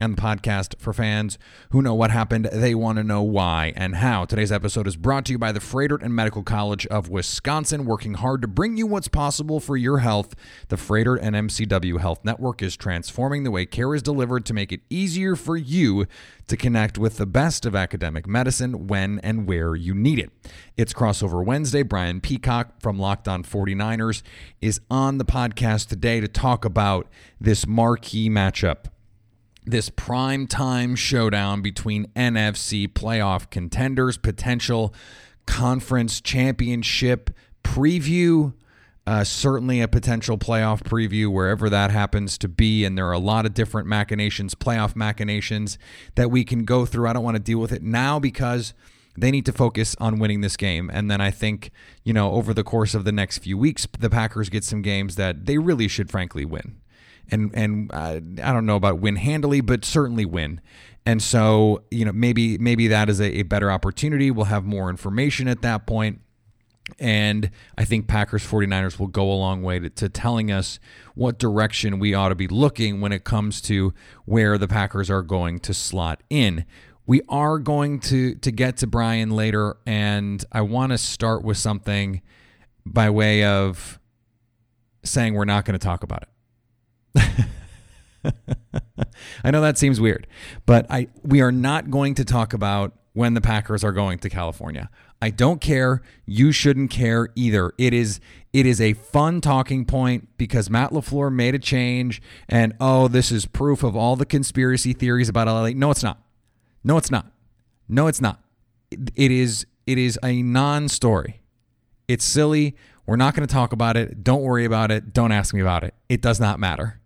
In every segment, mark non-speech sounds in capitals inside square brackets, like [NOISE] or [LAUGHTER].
and the podcast for fans who know what happened. They want to know why and how. Today's episode is brought to you by the Froedtert and Medical College of Wisconsin, working hard to bring you what's possible for your health. The Froedtert and MCW Health Network is transforming the way care is delivered to make it easier for you to connect with the best of academic medicine when and where you need it. It's Crossover Wednesday. Brian Peacock from Locked On 49ers is on the podcast today to talk about this marquee matchup this prime time showdown between NFC playoff contenders, potential conference championship preview, uh, certainly a potential playoff preview wherever that happens to be. And there are a lot of different machinations, playoff machinations that we can go through. I don't want to deal with it now because they need to focus on winning this game. And then I think, you know, over the course of the next few weeks, the Packers get some games that they really should, frankly, win and and uh, I don't know about win handily, but certainly win. And so, you know, maybe maybe that is a, a better opportunity. We'll have more information at that point. And I think Packers 49ers will go a long way to, to, telling us what direction we ought to be looking when it comes to where the Packers are going to slot in. We are going to to get to Brian later, and I want to start with something by way of saying we're not going to talk about it. [LAUGHS] I know that seems weird, but I we are not going to talk about when the Packers are going to California. I don't care. You shouldn't care either. It is it is a fun talking point because Matt LaFleur made a change and oh, this is proof of all the conspiracy theories about LA. No, it's not. No, it's not. No, it's not. it, is it is a non-story. It's silly. We're not going to talk about it. Don't worry about it. Don't ask me about it. It does not matter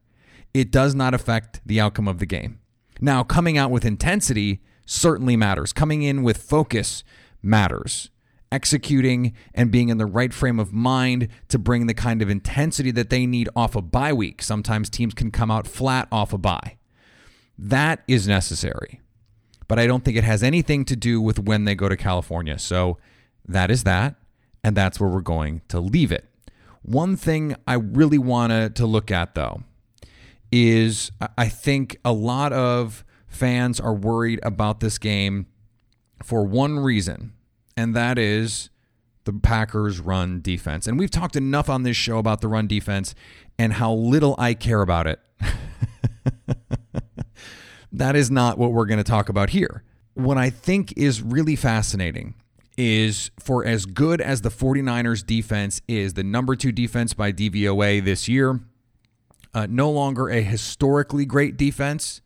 it does not affect the outcome of the game. Now, coming out with intensity certainly matters. Coming in with focus matters. Executing and being in the right frame of mind to bring the kind of intensity that they need off a bye week. Sometimes teams can come out flat off a bye. That is necessary. But I don't think it has anything to do with when they go to California. So that is that. And that's where we're going to leave it. One thing I really want to look at, though, is I think a lot of fans are worried about this game for one reason, and that is the Packers' run defense. And we've talked enough on this show about the run defense and how little I care about it. [LAUGHS] that is not what we're going to talk about here. What I think is really fascinating is for as good as the 49ers defense is, the number two defense by DVOA this year, uh, no longer a historically great defense,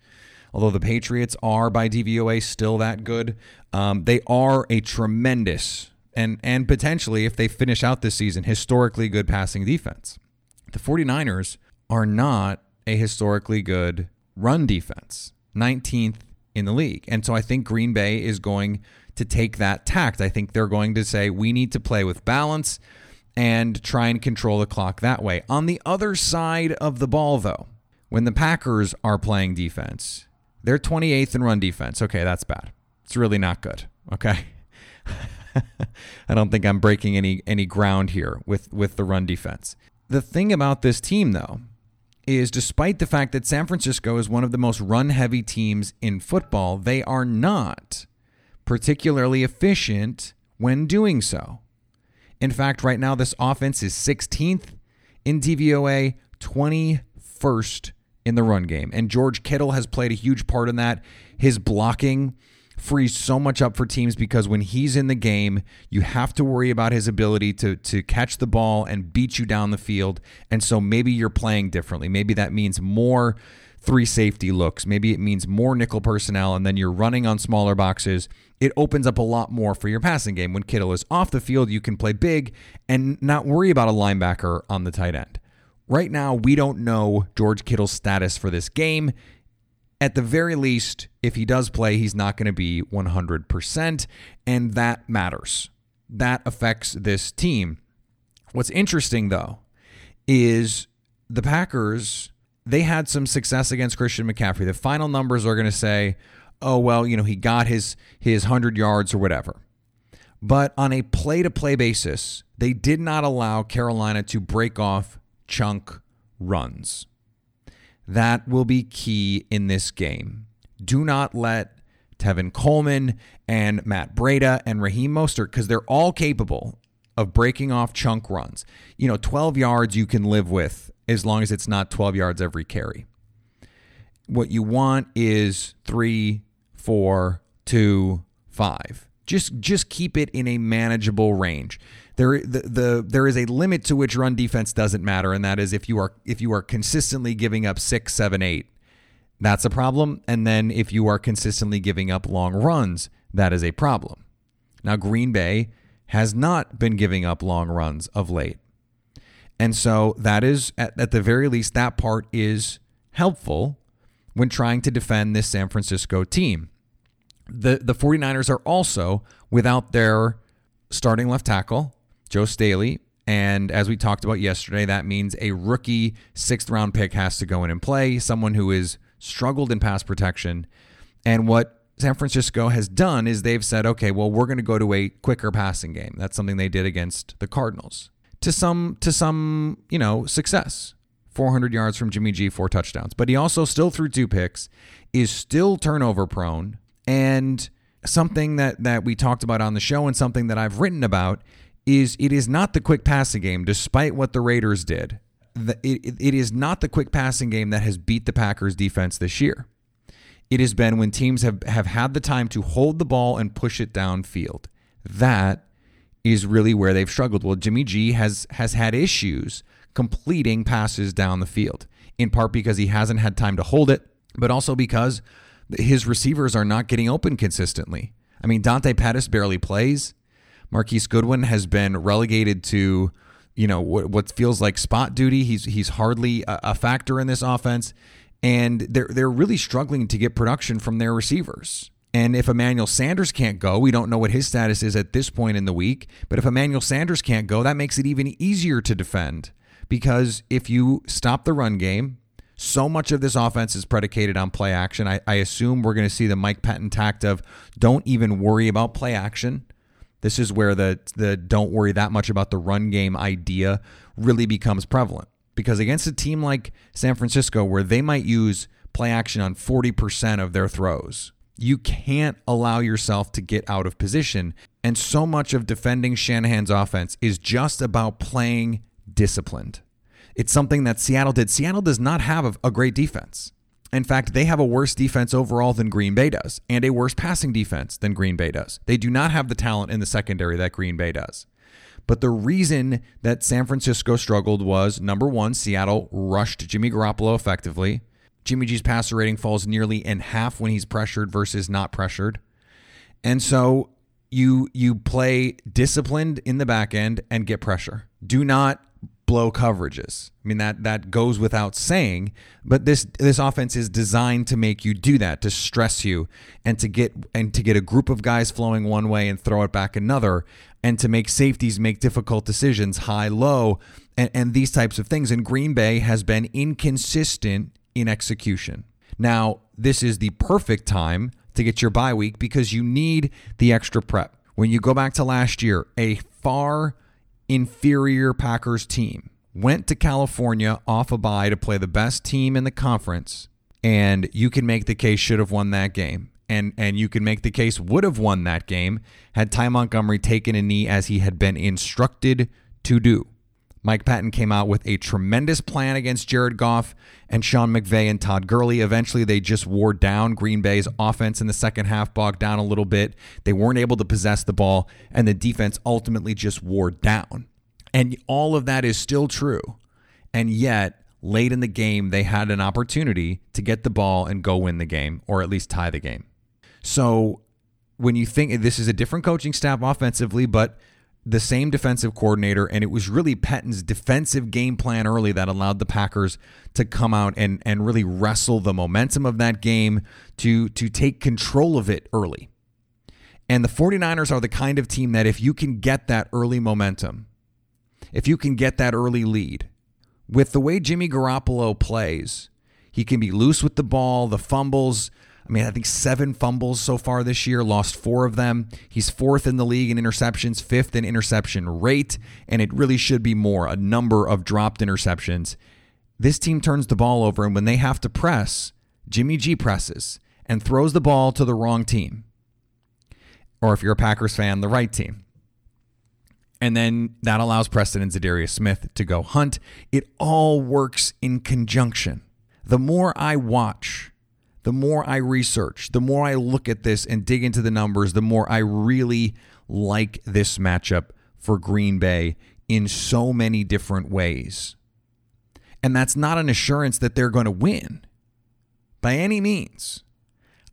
although the Patriots are by DVOA still that good. Um, they are a tremendous and and potentially, if they finish out this season, historically good passing defense. The 49ers are not a historically good run defense, 19th in the league. And so I think Green Bay is going to take that tact. I think they're going to say we need to play with balance and try and control the clock that way. On the other side of the ball, though, when the Packers are playing defense, they're 28th in run defense. Okay, that's bad. It's really not good. Okay. [LAUGHS] I don't think I'm breaking any any ground here with with the run defense. The thing about this team though is despite the fact that San Francisco is one of the most run heavy teams in football, they are not particularly efficient when doing so. In fact, right now this offense is 16th in DVOA, 21st in the run game. And George Kittle has played a huge part in that. His blocking frees so much up for teams because when he's in the game, you have to worry about his ability to to catch the ball and beat you down the field. And so maybe you're playing differently. Maybe that means more three safety looks. Maybe it means more nickel personnel and then you're running on smaller boxes. It opens up a lot more for your passing game. When Kittle is off the field, you can play big and not worry about a linebacker on the tight end. Right now, we don't know George Kittle's status for this game at the very least, if he does play, he's not going to be 100%, and that matters. That affects this team. What's interesting, though, is the Packers, they had some success against Christian McCaffrey. The final numbers are going to say, oh, well, you know, he got his, his 100 yards or whatever. But on a play to play basis, they did not allow Carolina to break off chunk runs. That will be key in this game. Do not let Tevin Coleman and Matt Breida and Raheem Mostert, because they're all capable of breaking off chunk runs. You know, 12 yards you can live with as long as it's not 12 yards every carry. What you want is three, four, two, five. Just just keep it in a manageable range there the, the there is a limit to which run defense doesn't matter, and that is if you are if you are consistently giving up six, seven, eight, that's a problem. And then if you are consistently giving up long runs, that is a problem. Now Green Bay has not been giving up long runs of late. And so that is at, at the very least that part is helpful when trying to defend this San Francisco team. The the 49ers are also without their starting left tackle Joe Staley. And as we talked about yesterday, that means a rookie sixth round pick has to go in and play, someone who has struggled in pass protection. And what San Francisco has done is they've said, okay, well, we're going to go to a quicker passing game. That's something they did against the Cardinals to some to some you know success. 400 yards from Jimmy G, four touchdowns. But he also still threw two picks, is still turnover prone, and something that that we talked about on the show and something that I've written about is it is not the quick passing game, despite what the Raiders did. The, it, it is not the quick passing game that has beat the Packers defense this year. It has been when teams have, have had the time to hold the ball and push it downfield. That is really where they've struggled. Well, Jimmy G has has had issues completing passes down the field, in part because he hasn't had time to hold it, but also because his receivers are not getting open consistently. I mean, Dante Pettis barely plays. Marquise Goodwin has been relegated to, you know, what, what feels like spot duty. He's he's hardly a, a factor in this offense, and they're they're really struggling to get production from their receivers. And if Emmanuel Sanders can't go, we don't know what his status is at this point in the week. But if Emmanuel Sanders can't go, that makes it even easier to defend because if you stop the run game, so much of this offense is predicated on play action. I, I assume we're going to see the Mike Pettine tact of don't even worry about play action. This is where the the don't worry that much about the run game idea really becomes prevalent. Because against a team like San Francisco, where they might use play action on 40% of their throws, you can't allow yourself to get out of position. And so much of defending Shanahan's offense is just about playing disciplined. It's something that Seattle did. Seattle does not have a, great defense. In fact, they have a worse defense overall than Green Bay does, and a worse passing defense than Green Bay does. They do not have the talent in the secondary that Green Bay does. But the reason that San Francisco struggled was number one, Seattle rushed Jimmy Garoppolo effectively. Jimmy G's passer rating falls nearly in half when he's pressured versus not pressured. And so you you play disciplined in the back end and get pressure. Do not blow coverages. I mean that that goes without saying, but this this offense is designed to make you do that, to stress you and to get and to get a group of guys flowing one way and throw it back another and to make safeties make difficult decisions, high low and, and these types of things and Green Bay has been inconsistent in execution. Now, this is the perfect time to get your bye week because you need the extra prep. When you go back to last year, a far inferior Packers team went to California off a bye to play the best team in the conference, and you can make the case should have won that game. And, and you can make the case would have won that game had Ty Montgomery taken a knee as he had been instructed to do. Mike Pettine came out with a tremendous plan against Jared Goff and Sean McVay and Todd Gurley. Eventually, they just wore down Green Bay's offense in the second half, bogged down a little bit. They weren't able to possess the ball, and the defense ultimately just wore down. And all of that is still true. And yet, late in the game, they had an opportunity to get the ball and go win the game, or at least tie the game. So, when you think this is a different coaching staff offensively, but the same defensive coordinator, and it was really Pettine's defensive game plan early that allowed the Packers to come out and and really wrestle the momentum of that game to to take control of it early. And the 49ers are the kind of team that if you can get that early momentum, if you can get that early lead, with the way Jimmy Garoppolo plays, he can be loose with the ball, the fumbles, I mean, I think seven fumbles so far this year, lost four of them. He's fourth in the league in interceptions, fifth in interception rate, and it really should be more a number of dropped interceptions. This team turns the ball over, and when they have to press, Jimmy G presses and throws the ball to the wrong team. Or if you're a Packers fan, the right team. And then that allows Preston and Za'Darius Smith to go hunt. It all works in conjunction. The more I watch, the more I research, the more I look at this and dig into the numbers, the more I really like this matchup for Green Bay in so many different ways. And that's not an assurance that they're going to win by any means.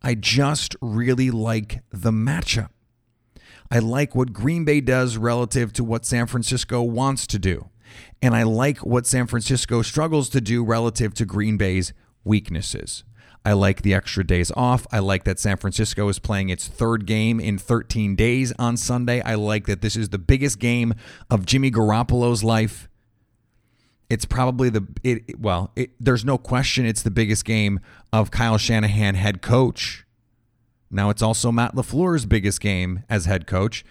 I just really like the matchup. I like what Green Bay does relative to what San Francisco wants to do. And I like what San Francisco struggles to do relative to Green Bay's weaknesses. I like the extra days off. I like that San Francisco is playing its third game in 13 days on Sunday. I like that this is the biggest game of Jimmy Garoppolo's life. It's probably the it well, it, there's no question it's the biggest game of Kyle Shanahan head coach. Now it's also Matt LaFleur's biggest game as head coach,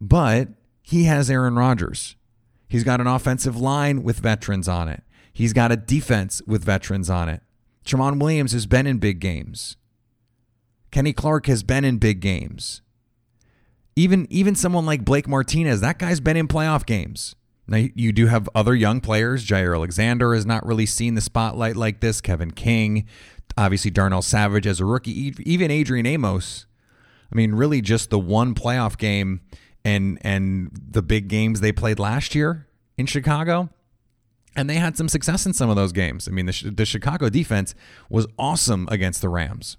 but he has Aaron Rodgers. He's got an offensive line with veterans on it. He's got a defense with veterans on it. Tramon Williams has been in big games. Kenny Clark has been in big games. Even even someone like Blake Martinez, that guy's been in playoff games. Now you do have other young players. Jaire Alexander has not really seen the spotlight like this. Kevin King, obviously Darnell Savage as a rookie, even Adrian Amos. I mean, really just the one playoff game and and the big games they played last year in Chicago. And they had some success in some of those games. I mean, the, the Chicago defense was awesome against the Rams.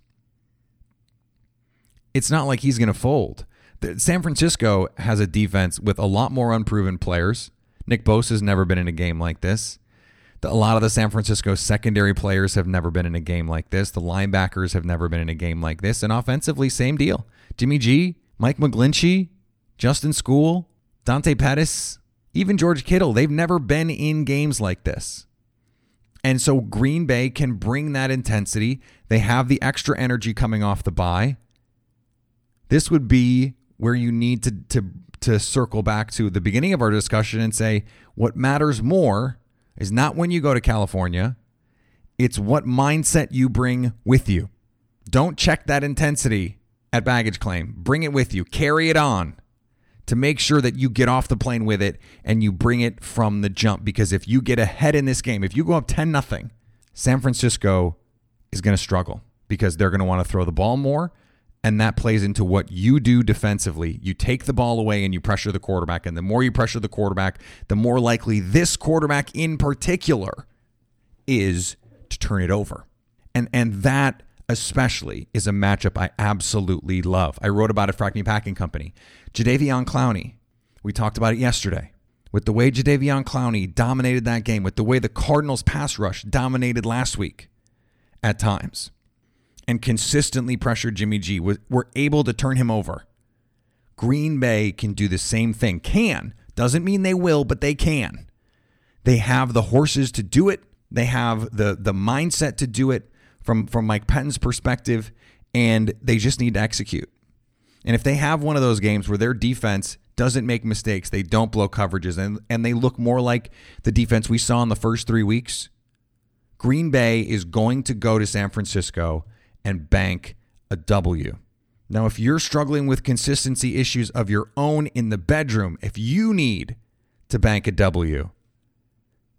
It's not like he's going to fold. San Francisco has a defense with a lot more unproven players. Nick Bosa has never been in a game like this. A lot of the San Francisco secondary players have never been in a game like this. The linebackers have never been in a game like this. And offensively, same deal. Jimmy G, Mike McGlinchey, Justin Skule, Dante Pettis, even George Kittle, they've never been in games like this. And so Green Bay can bring that intensity. They have the extra energy coming off the bye. This would be where you need to, to, to circle back to the beginning of our discussion and say what matters more is not when you go to California, it's what mindset you bring with you. Don't check that intensity at baggage claim. Bring it with you, carry it on to make sure that you get off the plane with it and you bring it from the jump. Because if you get ahead in this game, if you go up 10 nothing, San Francisco is going to struggle because they're going to want to throw the ball more. And that plays into what you do defensively. You take the ball away and you pressure the quarterback. And the more you pressure the quarterback, the more likely this quarterback in particular is to turn it over. And and that especially is a matchup I absolutely love. I wrote about it for Acme Packing Company. Jadeveon Clowney, we talked about it yesterday. with the way Jadeveon Clowney dominated that game, with the way the Cardinals pass rush dominated last week at times, and consistently pressured Jimmy G, were able to turn him over. Green Bay can do the same thing. Can. Doesn't mean they will, but they can. They have the horses to do it. They have the the mindset to do it from from Mike Pettine's perspective, and they just need to execute. And if they have one of those games where their defense doesn't make mistakes, they don't blow coverages, and, and they look more like the defense we saw in the first three weeks, Green Bay is going to go to San Francisco and bank a W. Now, if you're struggling with consistency issues of your own in the bedroom, if you need to bank a W,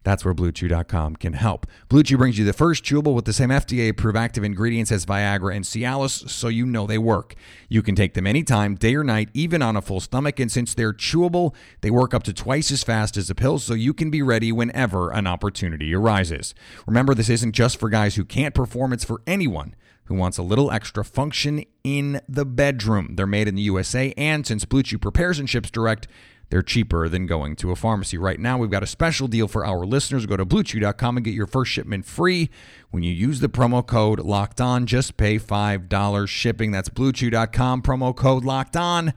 that's where BlueChew.com can help. BlueChew brings you the first chewable with the same FDA-approved active ingredients as Viagra and Cialis, so you know they work. You can take them anytime, day or night, even on a full stomach. And since they're chewable, they work up to twice as fast as a pill, so you can be ready whenever an opportunity arises. Remember, this isn't just for guys who can't perform; it's for anyone who wants a little extra function in the bedroom. They're made in the USA, and since Blue Chew prepares and ships direct they're cheaper than going to a pharmacy. Right now, we've got a special deal for our listeners. Go to bluechew.com and get your first shipment free. When you use the promo code locked on, just pay $5 shipping. That's bluechew.com, promo code locked on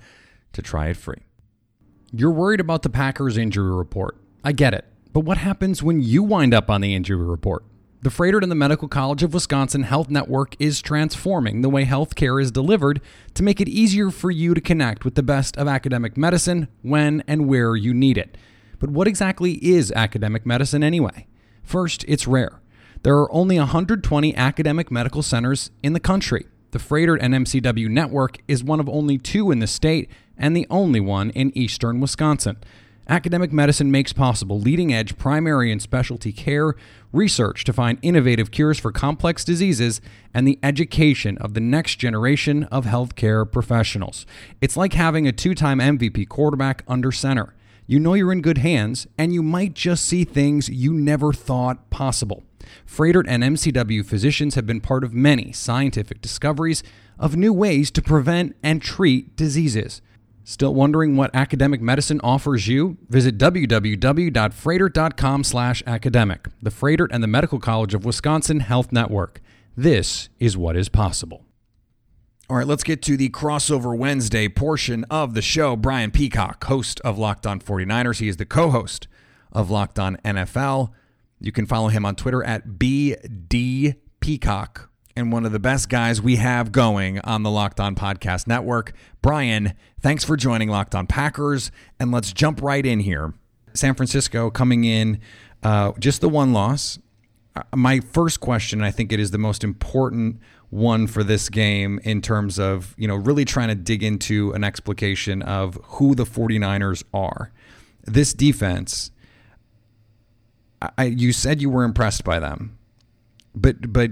to try it free. You're worried about the Packers injury report. I get it. But what happens when you wind up on the injury report? The Froedtert and the Medical College of Wisconsin Health Network is transforming the way healthcare is delivered to make it easier for you to connect with the best of academic medicine when and where you need it. But what exactly is academic medicine anyway? First, it's rare. There are only 120 academic medical centers in the country. The Froedtert and MCW network is one of only two in the state and the only one in eastern Wisconsin. Academic medicine makes possible leading edge primary and specialty care, research to find innovative cures for complex diseases, and the education of the next generation of healthcare professionals. It's like having a two time MVP quarterback under center. You know you're in good hands, and you might just see things you never thought possible. Froedtert and MCW physicians have been part of many scientific discoveries of new ways to prevent and treat diseases. Still wondering what academic medicine offers you? Visit www.froedtert.com/academic. The Froedtert and the Medical College of Wisconsin Health Network. This is what is possible. All right, let's get to the crossover Wednesday portion of the show. Brian Peacock, host of Locked On 49ers. He is the co-host of Locked On NFL. You can follow him on Twitter at BD Peacock and one of the best guys we have going on the Locked On Podcast Network. Brian, thanks for joining Locked On Packers. And let's jump right in here. San Francisco coming in, uh, just the one loss. Uh, my first question, I think it is the most important one for this game in terms of, you know, really trying to dig into an explication of who the 49ers are. This defense, I, you said you were impressed by them, but but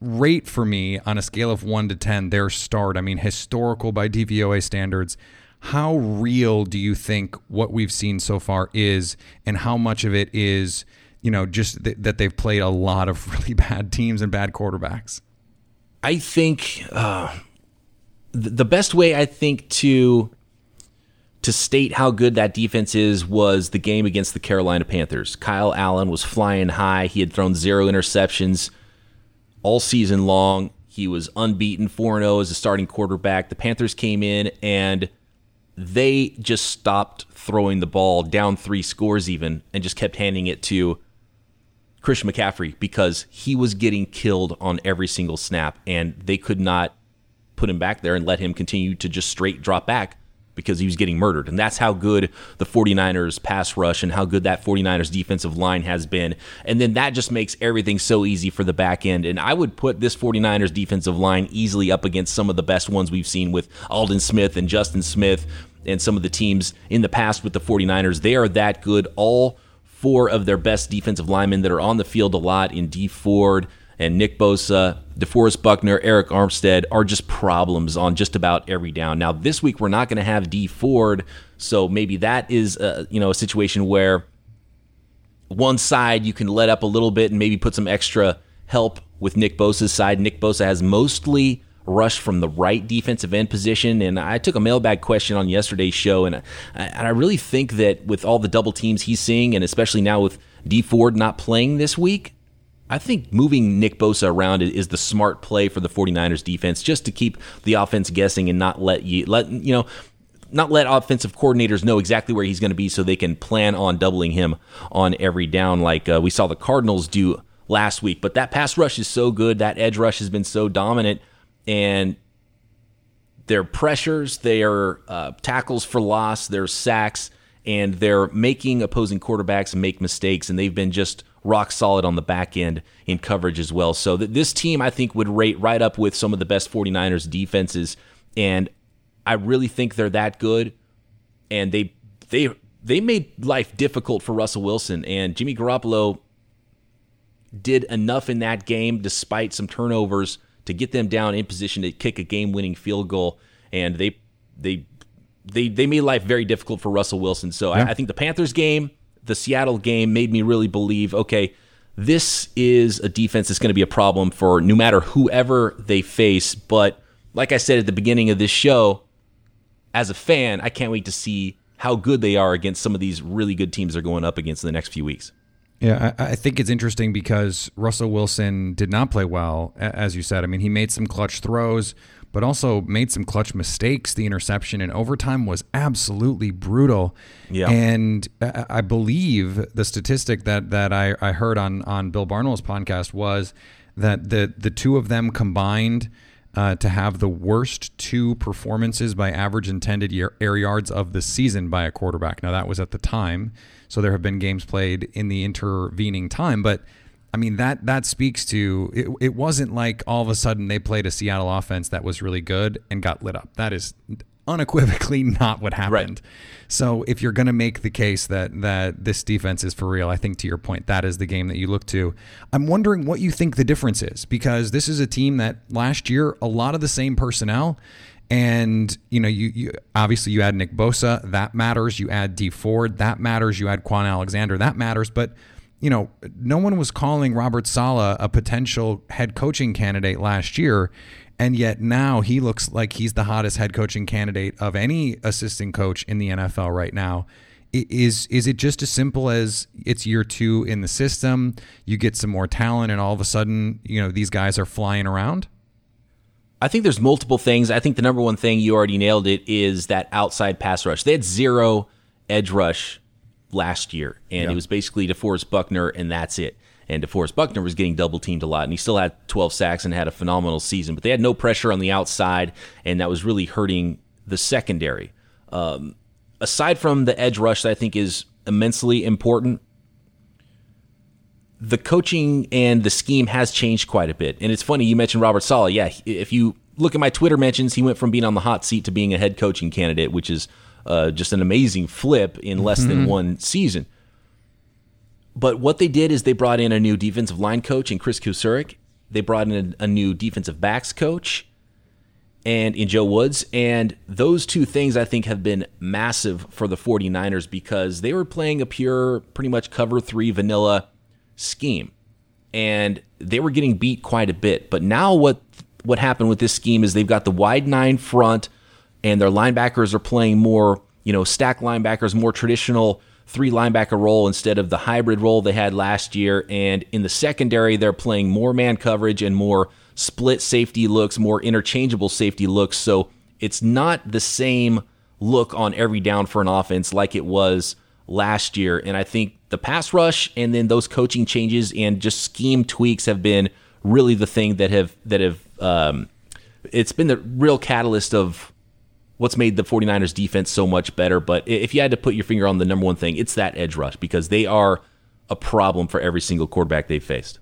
rate for me on a scale of 1 to 10 their start i mean historical by dvoa standards how real do you think what we've seen so far is and how much of it is you know just th- that they've played a lot of [LAUGHS] really bad teams and bad quarterbacks i think uh, the best way i think to to state how good that defense is was the game against the Carolina Panthers. Kyle Allen was flying high. He had thrown zero interceptions all season long. He was unbeaten, 4 0 as a starting quarterback. The Panthers came in and they just stopped throwing the ball down three scores, even, and just kept handing it to Christian McCaffrey because he was getting killed on every single snap, and they could not put him back there and let him continue to just straight drop back because he was getting murdered. And that's how good the 49ers pass rush and how good that 49ers defensive line has been. And then that just makes everything so easy for the back end. And I would put this 49ers defensive line easily up against some of the best ones we've seen with Aldon Smith and Justin Smith and some of the teams in the past with the 49ers. They are that good. All four of their best defensive linemen that are on the field a lot in Dee Ford, and Nick Bosa, DeForest Buckner, Arik Armstead are just problems on just about every down. Now this week we're not going to have Dee Ford, so maybe that is a, you know a situation where one side you can let up a little bit and maybe put some extra help with Nick Bosa's side. Nick Bosa has mostly rush from the right defensive end position. And I took a mailbag question on yesterday's show, and I, and I really think that with all the double teams he's seeing, and especially now with Dee Ford not playing this week, I think moving Nick Bosa around is the smart play for the 49ers defense just to keep the offense guessing and not let you let you know not let offensive coordinators know exactly where he's going to be so they can plan on doubling him on every down. Like uh, we saw the Cardinals do last week. But that pass rush is so good, that edge rush has been so dominant. And their pressures, their uh, tackles for loss, their sacks, and they're making opposing quarterbacks make mistakes, and they've been just rock solid on the back end in coverage as well. So th- this team, I think, would rate right up with some of the best 49ers defenses, and I really think they're that good. And they they they made life difficult for Russell Wilson and Jimmy Garoppolo did enough in that game despite some turnovers to get them down in position to kick a game-winning field goal, and they they they they made life very difficult for Russell Wilson. So yeah. I, I think the Panthers game the Seattle game made me really believe okay, this is a defense that's going to be a problem for no matter whoever they face. But like I said at the beginning of this show, as a fan, I can't wait to see how good they are against some of these really good teams they're going up against in the next few weeks. Yeah, I, I, think it's interesting because Russell Wilson did not play well, as you said. I mean, he made some clutch throws, but also made some clutch mistakes. The interception in overtime was absolutely brutal. Yeah. And I believe the statistic that that I, I heard on on Bill Barnwell's podcast was that the the two of them combined uh, to have the worst two performances by average intended air yards of the season by a quarterback. Now that was at the time, so there have been games played in the intervening time, but I mean that that speaks to it, it wasn't like all of a sudden they played a Seattle offense that was really good and got lit up. That is unequivocally [LAUGHS] not what happened. Right. So if you're going to make the case that that this defense is for real, I think to your point that is the game that you look to. I'm wondering what you think the difference is because this is a team that last year a lot of the same personnel and you know you, you obviously you add Nick Bosa, that matters. You add Dee Ford, that matters. You add Kwon Alexander, that matters, but you know, no one was calling Robert Saleh a potential head coaching candidate last year. And yet now he looks like he's the hottest head coaching candidate of any assistant coach in the NFL right now. Is is it just as simple as it's year two in the system? You get some more talent, and all of a sudden, you know, these guys are flying around. I think there's multiple things. I think the number one thing you already nailed it is that outside pass rush. They had zero edge rush last year, and yeah. it was basically DeForest Buckner, and that's it. And DeForest Buckner was getting double teamed a lot, and he still had 12 sacks and had a phenomenal season. But they had no pressure on the outside, and that was really hurting the secondary. Um, aside from the edge rush, that I think is immensely important. The coaching and the scheme has changed quite a bit. And it's funny, you mentioned Robert Saleh. Yeah, if you look at my Twitter mentions, he went from being on the hot seat to being a head coaching candidate, which is uh, just an amazing flip in less mm-hmm. than one season. But what they did is they brought in a new defensive line coach in Chris Kocurek. They brought in a, a new defensive backs coach and in Joe Woods. And those two things I think have been massive for the 49ers because they were playing a pure, pretty much cover three vanilla scheme. And they were getting beat quite a bit. But now what what happened with this scheme is they've got the wide nine front and their linebackers are playing more, you know, stack linebackers, more traditional three linebacker role instead of the hybrid role they had last year. And in the secondary, they're playing more man coverage and more split safety looks, more interchangeable safety looks. So it's not the same look on every down for an offense like it was last year. And I think the pass rush and then those coaching changes and just scheme tweaks have been really the thing that have that have um, it's been the real catalyst of what's made the 49ers defense so much better. But if you had to put your finger on the number one thing, it's that edge rush because they are a problem for every single quarterback they've faced.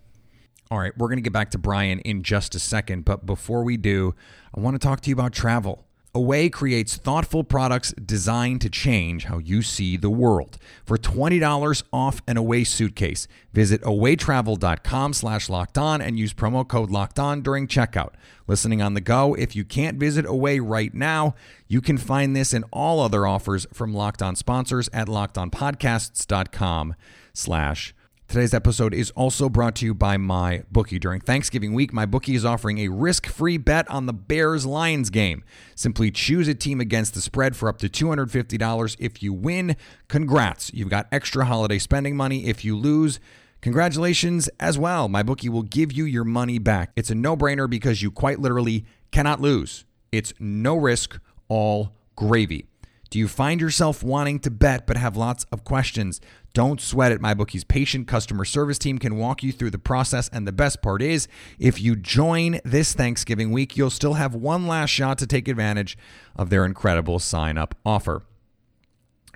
All right, we're going to get back to Brian in just a second. But before we do, I want to talk to you about travel. Away creates thoughtful products designed to change how you see the world. For $20 off an Away suitcase, visit awaytravel.com slash locked on and use promo code locked on during checkout. Listening on the go, if you can't visit Away right now, you can find this and all other offers from Locked On sponsors at lockedonpodcasts.com slash Today's episode is also brought to you by my bookie. During Thanksgiving week, my bookie is offering a risk-free bet on the Bears Lions game. Simply choose a team against the spread for up to $250 if you win. Congrats. You've got extra holiday spending money if you lose. Congratulations as well. My bookie will give you your money back. It's a no-brainer because you quite literally cannot lose. It's no risk, all gravy. Do you find yourself wanting to bet but have lots of questions? Don't sweat it. MyBookie's patient customer service team can walk you through the process. And the best part is, if you join this Thanksgiving week, you'll still have one last shot to take advantage of their incredible sign up offer.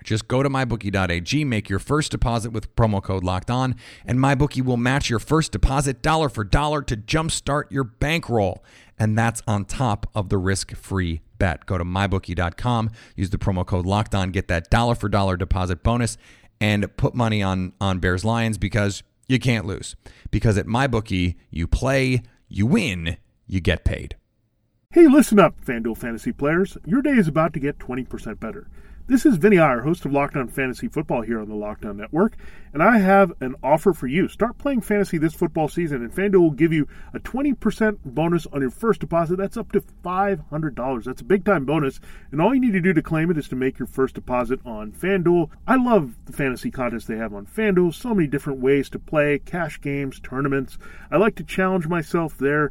Just go to mybookie.ag, make your first deposit with promo code locked on, and MyBookie will match your first deposit dollar for dollar to jumpstart your bankroll. And that's on top of the risk free bet. Go to mybookie.com, use the promo code locked on, get that dollar for dollar deposit bonus, and put money on, on Bears Lions because you can't lose. Because at my bookie, you play, you win, you get paid. Hey, listen up, FanDuel fantasy players. Your day is about to get 20% better. This is Vinny Iyer, host of Locked On Fantasy Football here on the Locked On Network, and I have an offer for you. Start playing fantasy this football season, and FanDuel will give you a 20% bonus on your first deposit. That's up to $500. That's a big time bonus, and all you need to do to claim it is to make your first deposit on FanDuel. I love the fantasy contests they have on FanDuel. So many different ways to play cash games, tournaments. I like to challenge myself there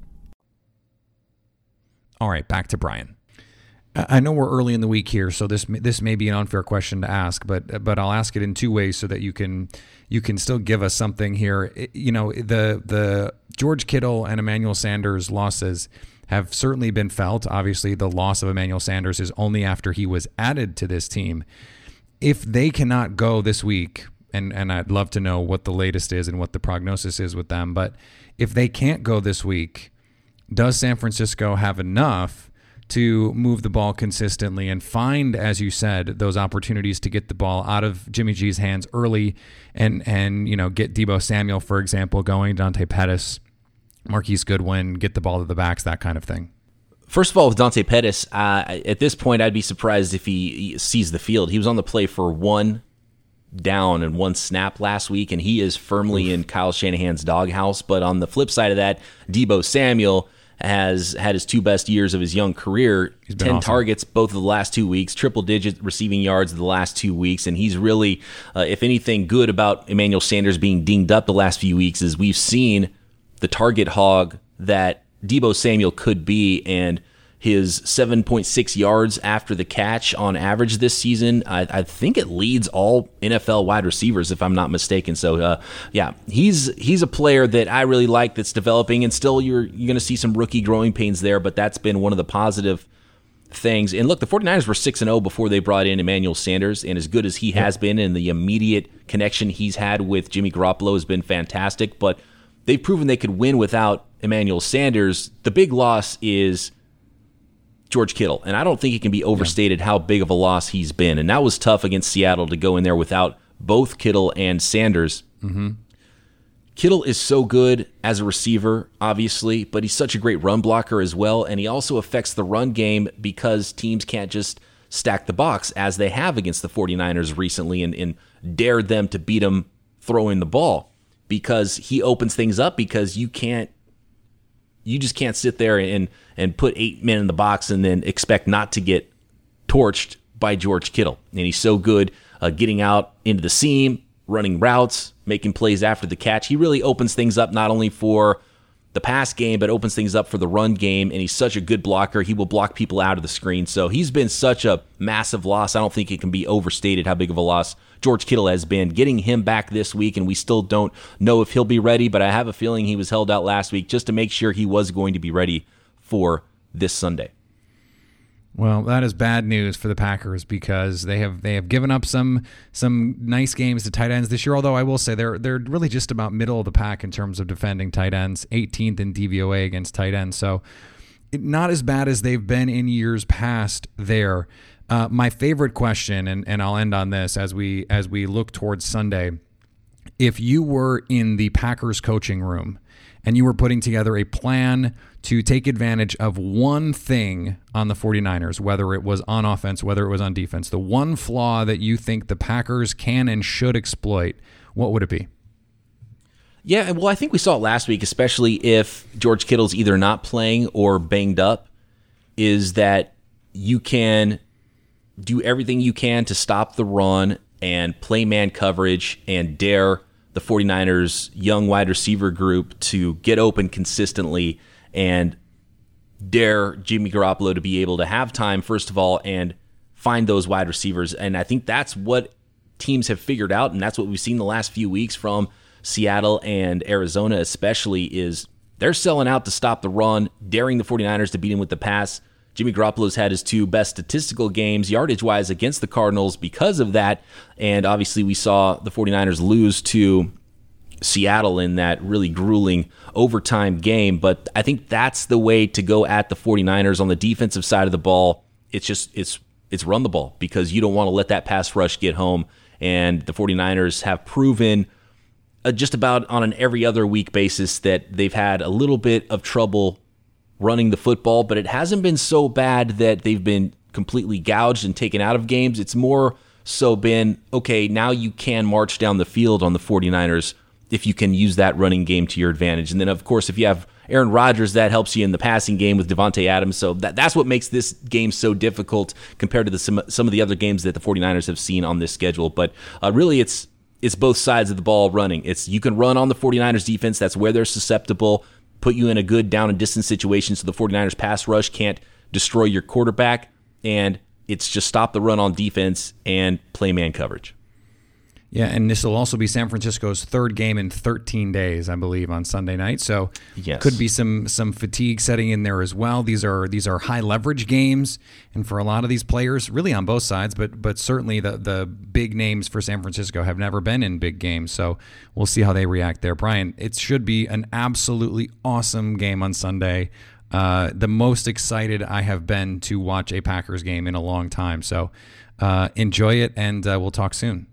All right, back to Brian. I know we're early in the week here, so this this may be an unfair question to ask, but but I'll ask it in two ways so that you can you can still give us something here. You know, the the George Kittle and Emmanuel Sanders losses have certainly been felt. Obviously, the loss of Emmanuel Sanders is only after he was added to this team. If they cannot go this week, and and I'd love to know what the latest is and what the prognosis is with them, but if they can't go this week does San Francisco have enough to move the ball consistently and find, as you said, those opportunities to get the ball out of Jimmy G's hands early and and you know get Deebo Samuel, for example, going Dante Pettis, Marquise Goodwin, get the ball to the backs, that kind of thing. First of all, with Dante Pettis, uh, at this point, I'd be surprised if he sees the field. He was on the play for one down and one snap last week, and he is firmly Oof. in Kyle Shanahan's doghouse. But on the flip side of that, Deebo Samuel has had his two best years of his young career. Ten awesome. targets both of the last two weeks, triple digit receiving yards the last two weeks, and he's really, uh, if anything, good about Emmanuel Sanders being dinged up the last few weeks is we've seen the target hog that Deebo Samuel could be, and his 7.6 yards after the catch on average this season. I, I, think it leads all NFL wide receivers, if I'm not mistaken. So, uh, yeah, he's he's a player that I really like that's developing, and still you're you're going to see some rookie growing pains there, but that's been one of the positive things. And look, the 49ers were 6 and 0 before they brought in Emmanuel Sanders, and as good as he has been, and the immediate connection he's had with Jimmy Garoppolo has been fantastic, but they've proven they could win without Emmanuel Sanders. The big loss is George Kittle. And I don't think it can be overstated yeah. how big of a loss he's been. And that was tough against Seattle to go in there without both Kittle and Sanders. Mm-hmm. Kittle is so good as a receiver, obviously, but he's such a great run blocker as well. And he also affects the run game because teams can't just stack the box as they have against the 49ers recently and, and dared them to beat him throwing the ball because he opens things up because you can't you just can't sit there and and put eight men in the box and then expect not to get torched by George Kittle. And he's so good uh, getting out into the seam, running routes, making plays after the catch. He really opens things up not only for the pass game, but opens things up for the run game. And he's such a good blocker. He will block people out of the screen. So he's been such a massive loss. I don't think it can be overstated how big of a loss George Kittle has been. Getting him back this week, and we still don't know if he'll be ready, but I have a feeling he was held out last week just to make sure he was going to be ready for this Sunday. Well, that is bad news for the Packers because they have they have given up some some nice games to tight ends this year. Although I will say they're they're really just about middle of the pack in terms of defending tight ends, 18th in DVOA against tight ends. So not as bad as they've been in years past there. Uh, my favorite question, and, and I'll end on this as we as we look towards Sunday. If you were in the Packers coaching room and you were putting together a plan to take advantage of one thing on the 49ers, whether it was on offense, whether it was on defense, the one flaw that you think the Packers can and should exploit, what would it be? Yeah, well, I think we saw it last week, especially if George Kittle's either not playing or banged up, is that you can do everything you can to stop the run and play man coverage and dare the 49ers young wide receiver group to get open consistently and dare Jimmy Garoppolo to be able to have time, first of all, and find those wide receivers. And I think that's what teams have figured out, and that's what we've seen the last few weeks from Seattle and Arizona, especially, is they're selling out to stop the run, daring the 49ers to beat him with the pass. Jimmy Garoppolo's had his two best statistical games, yardage wise, against the Cardinals because of that. And obviously, we saw the 49ers lose to Seattle in that really grueling overtime game. But I think that's the way to go at the 49ers on the defensive side of the ball. It's just, it's, it's run the ball because you don't want to let that pass rush get home. And the 49ers have proven uh, just about on an every other week basis that they've had a little bit of trouble running the football, but it hasn't been so bad that they've been completely gouged and taken out of games. It's more so been okay, now you can march down the field on the 49ers if you can use that running game to your advantage. And then, of course, if you have Aaron Rodgers, that helps you in the passing game with Davante Adams. So that, that's what makes this game so difficult compared to the, some, some of the other games that the 49ers have seen on this schedule. But uh, really, it's it's both sides of the ball running. It's you can run on the 49ers defense. That's where they're susceptible put you in a good down and distance situation so the 49ers pass rush can't destroy your quarterback. And it's just stop the run on defense and play man coverage. Yeah, and this will also be San Francisco's third game in 13 days, I believe, on Sunday night. So yes. could be some some fatigue setting in there as well. These are these are high leverage games, and for a lot of these players, really on both sides, but but certainly the the big names for San Francisco have never been in big games. So we'll see how they react there. Brian, it should be an absolutely awesome game on Sunday. Uh, the most excited I have been to watch a Packers game in a long time. So uh, enjoy it, and uh, we'll talk soon.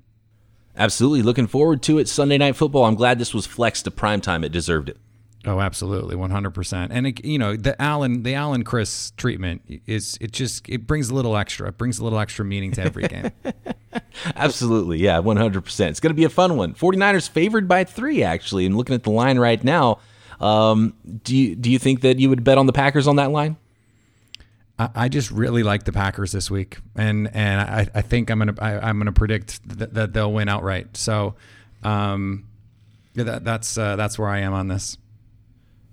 Absolutely. Looking forward to it. Sunday Night Football. I'm glad this was flexed to prime time. It deserved it. Oh, absolutely, 100%. And it, you know, the Allen the Allen Chris treatment is it just it brings a little extra. It brings a little extra meaning to every game. [LAUGHS] [LAUGHS] absolutely. Yeah, 100%. It's going to be a fun one. 49ers favored by 3 actually. And looking at the line right now, um, do you do you think that you would bet on the Packers on that line? I just really like the Packers this week, and and I, I think I'm gonna I, am to predict that, that, they'll win outright. So, um, that, that's uh, that's where I am on this.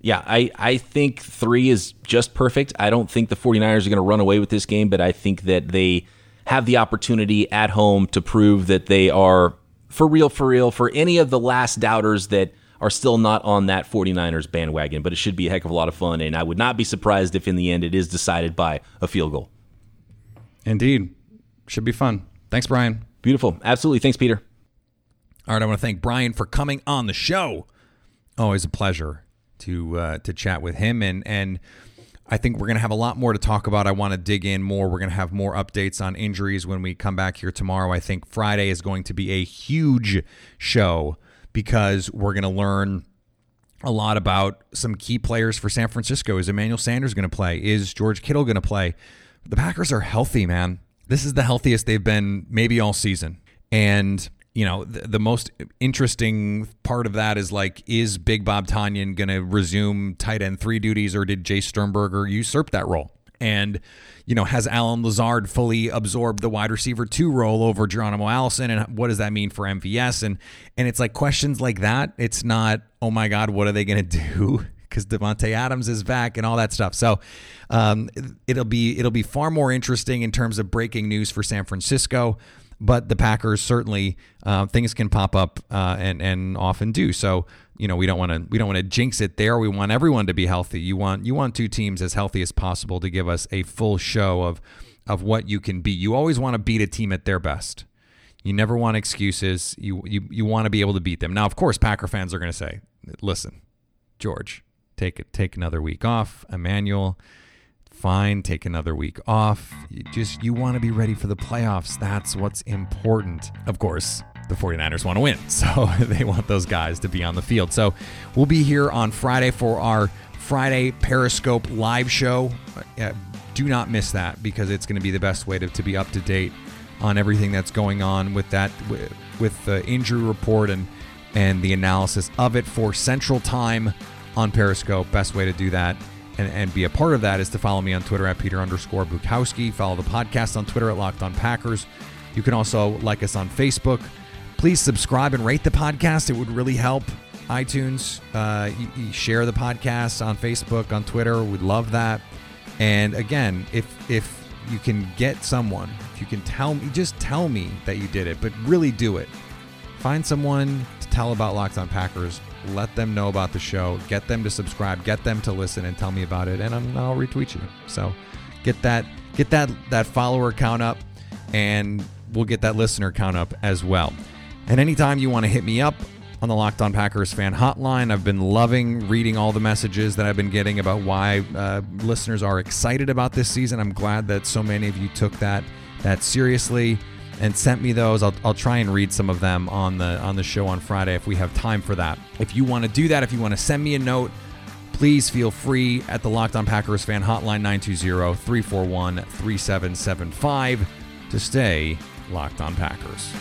Yeah, I, I think three is just perfect. I don't think the 49ers are going to run away with this game, but I think that they have the opportunity at home to prove that they are for real, for real, for any of the last doubters that – are still not on that 49ers bandwagon, but it should be a heck of a lot of fun. And I would not be surprised if in the end it is decided by a field goal. Indeed. Should be fun. Thanks, Brian. Beautiful. Absolutely. Thanks, Peter. All right. I want to thank Brian for coming on the show. Always a pleasure to uh, to chat with him and and I think we're going to have a lot more to talk about. I want to dig in more. We're going to have more updates on injuries when we come back here tomorrow. I think Friday is going to be a huge show because we're going to learn a lot about some key players for San Francisco. Is Emmanuel Sanders going to play? Is George Kittle going to play? The Packers are healthy, man. This is the healthiest they've been maybe all season. And, you know, the, the most interesting part of that is like, is Big Bob Tonyan going to resume tight end three duties or did Jace Sternberger usurp that role? And, you know, has Allen Lazard fully absorbed the wide receiver two role over Geronimo Allison? And what does that mean for MVS? And and it's like questions like that. It's not, oh my God, what are they going [LAUGHS] to do? Because Davante Adams is back and all that stuff. So um, it'll be it'll be far more interesting in terms of breaking news for San Francisco. But the Packers certainly uh, things can pop up uh, and and often do. So you know we don't want to we don't want to jinx it there. We want everyone to be healthy. You want you want two teams as healthy as possible to give us a full show of of what you can be. You always want to beat a team at their best. You never want excuses. You you you want to be able to beat them. Now, of course, Packer fans are going to say, "Listen, George, take it take another week off. Emmanuel, fine, take another week off. You just you want to be ready for the playoffs. That's what's important. Of course, the 49ers want to win. [LAUGHS] So [LAUGHS] they want those guys to be on the field. So we'll be here on Friday for our Friday Periscope live show. Uh, do not miss that because it's going to be the best way to, to be up to date on everything that's going on with that with, with the injury report and and the analysis of it for Central Time on Periscope. Best way to do that and, and be a part of that is to follow me on Twitter at Peter underscore Bukowski. Follow the podcast on Twitter at Locked On Packers. You can also like us on Facebook. Please subscribe and rate the podcast. It would really help. iTunes, uh, you, you share the podcast on Facebook, on Twitter. We'd love that. And again, if if you can get someone, if you can tell me, just tell me that you did it, but really do it. Find someone to tell about Locked On Packers. Let them know about the show. Get them to subscribe. Get them to listen and tell me about it, and I'll retweet you. So get that get that that follower count up, and we'll get that listener count up as well. And anytime you want to hit me up on the Locked On Packers fan hotline, I've been loving reading all the messages that I've been getting about why uh, listeners are excited about this season. I'm glad that so many of you took that that seriously and sent me those. I'll, I'll try and read some of them on the on the show on Friday if we have time for that. If you want to do that, if you want to send me a note, please feel free at the Locked On Packers fan hotline 920-341-3775 to stay Locked On Packers.